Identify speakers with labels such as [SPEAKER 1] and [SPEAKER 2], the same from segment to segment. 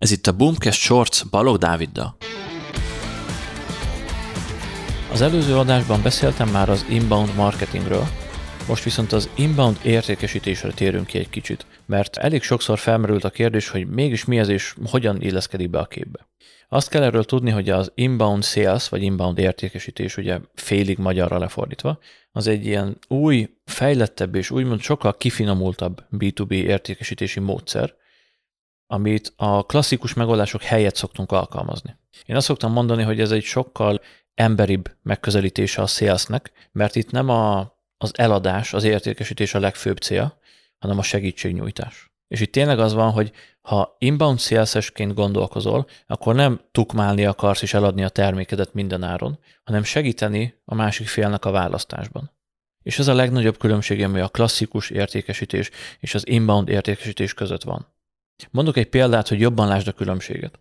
[SPEAKER 1] Ez itt a Boomcast Shorts Balog Dáviddal.
[SPEAKER 2] Az előző adásban beszéltem már az inbound marketingről, most viszont az inbound értékesítésre térünk ki egy kicsit, mert elég sokszor felmerült a kérdés, hogy mégis mi ez és hogyan illeszkedik be a képbe. Azt kell erről tudni, hogy az inbound sales, vagy inbound értékesítés, ugye félig magyarra lefordítva, az egy ilyen új, fejlettebb és úgymond sokkal kifinomultabb B2B értékesítési módszer, amit a klasszikus megoldások helyett szoktunk alkalmazni. Én azt szoktam mondani, hogy ez egy sokkal emberibb megközelítése a salesnek, mert itt nem a, az eladás, az értékesítés a legfőbb cél, hanem a segítségnyújtás. És itt tényleg az van, hogy ha inbound salesesként gondolkozol, akkor nem tukmálni akarsz és eladni a termékedet minden áron, hanem segíteni a másik félnek a választásban. És ez a legnagyobb különbség, ami a klasszikus értékesítés és az inbound értékesítés között van. Mondok egy példát, hogy jobban lásd a különbséget.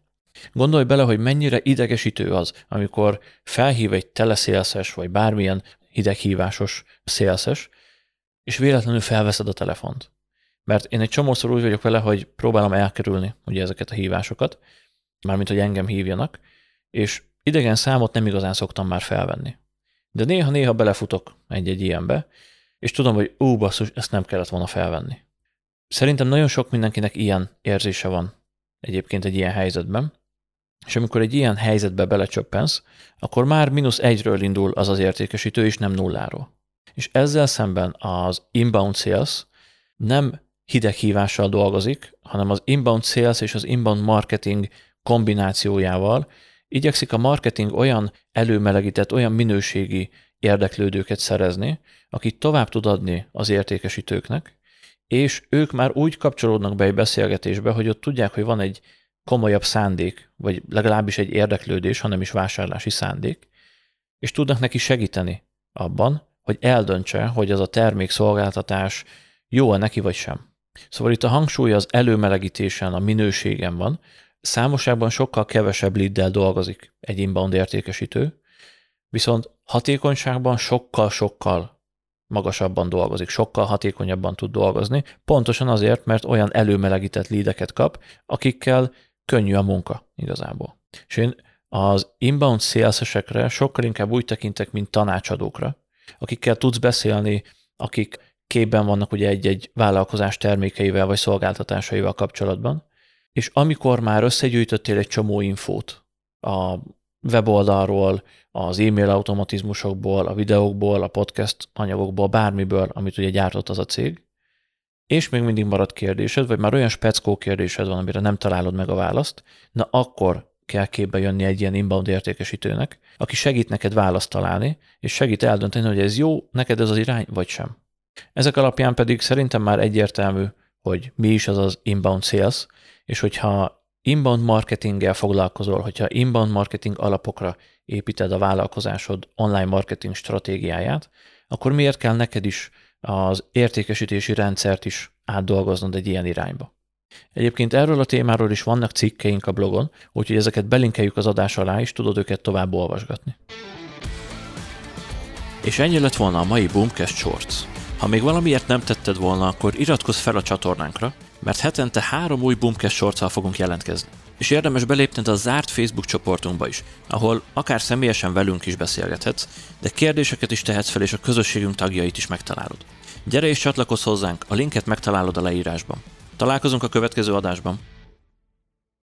[SPEAKER 2] Gondolj bele, hogy mennyire idegesítő az, amikor felhív egy teleszélszes, vagy bármilyen hideghívásos szélszes, és véletlenül felveszed a telefont. Mert én egy csomószor úgy vagyok vele, hogy próbálom elkerülni ugye ezeket a hívásokat, mármint, hogy engem hívjanak, és idegen számot nem igazán szoktam már felvenni. De néha-néha belefutok egy-egy ilyenbe, és tudom, hogy ú, basszus, ezt nem kellett volna felvenni. Szerintem nagyon sok mindenkinek ilyen érzése van egyébként egy ilyen helyzetben, és amikor egy ilyen helyzetbe belecsöppensz, akkor már mínusz egyről indul az az értékesítő, és nem nulláról. És ezzel szemben az inbound sales nem hideghívással dolgozik, hanem az inbound sales és az inbound marketing kombinációjával igyekszik a marketing olyan előmelegített, olyan minőségi érdeklődőket szerezni, akit tovább tud adni az értékesítőknek, és ők már úgy kapcsolódnak be egy beszélgetésbe, hogy ott tudják, hogy van egy komolyabb szándék, vagy legalábbis egy érdeklődés, hanem is vásárlási szándék, és tudnak neki segíteni abban, hogy eldöntse, hogy az a termék szolgáltatás jó-e neki vagy sem. Szóval itt a hangsúly az előmelegítésen, a minőségen van, számosságban sokkal kevesebb liddel dolgozik egy inbound értékesítő, viszont hatékonyságban sokkal-sokkal magasabban dolgozik, sokkal hatékonyabban tud dolgozni, pontosan azért, mert olyan előmelegített lídeket kap, akikkel könnyű a munka igazából. És én az inbound szélszesekre sokkal inkább úgy tekintek, mint tanácsadókra, akikkel tudsz beszélni, akik képben vannak ugye egy-egy vállalkozás termékeivel vagy szolgáltatásaival kapcsolatban, és amikor már összegyűjtöttél egy csomó infót a weboldalról, az e-mail automatizmusokból, a videókból, a podcast anyagokból, bármiből, amit ugye gyártott az a cég, és még mindig marad kérdésed, vagy már olyan speckó kérdésed van, amire nem találod meg a választ, na akkor kell képbe jönni egy ilyen inbound értékesítőnek, aki segít neked választ találni, és segít eldönteni, hogy ez jó, neked ez az irány, vagy sem. Ezek alapján pedig szerintem már egyértelmű, hogy mi is az az inbound sales, és hogyha inbound marketinggel foglalkozol, hogyha inbound marketing alapokra építed a vállalkozásod online marketing stratégiáját, akkor miért kell neked is az értékesítési rendszert is átdolgoznod egy ilyen irányba? Egyébként erről a témáról is vannak cikkeink a blogon, úgyhogy ezeket belinkeljük az adás alá, és tudod őket tovább olvasgatni.
[SPEAKER 1] És ennyi lett volna a mai Boomcast Shorts. Ha még valamiért nem tetted volna, akkor iratkozz fel a csatornánkra, mert hetente három új Boomcast shorts fogunk jelentkezni. És érdemes belépned a zárt Facebook csoportunkba is, ahol akár személyesen velünk is beszélgethetsz, de kérdéseket is tehetsz fel, és a közösségünk tagjait is megtalálod. Gyere és csatlakozz hozzánk, a linket megtalálod a leírásban. Találkozunk a következő adásban.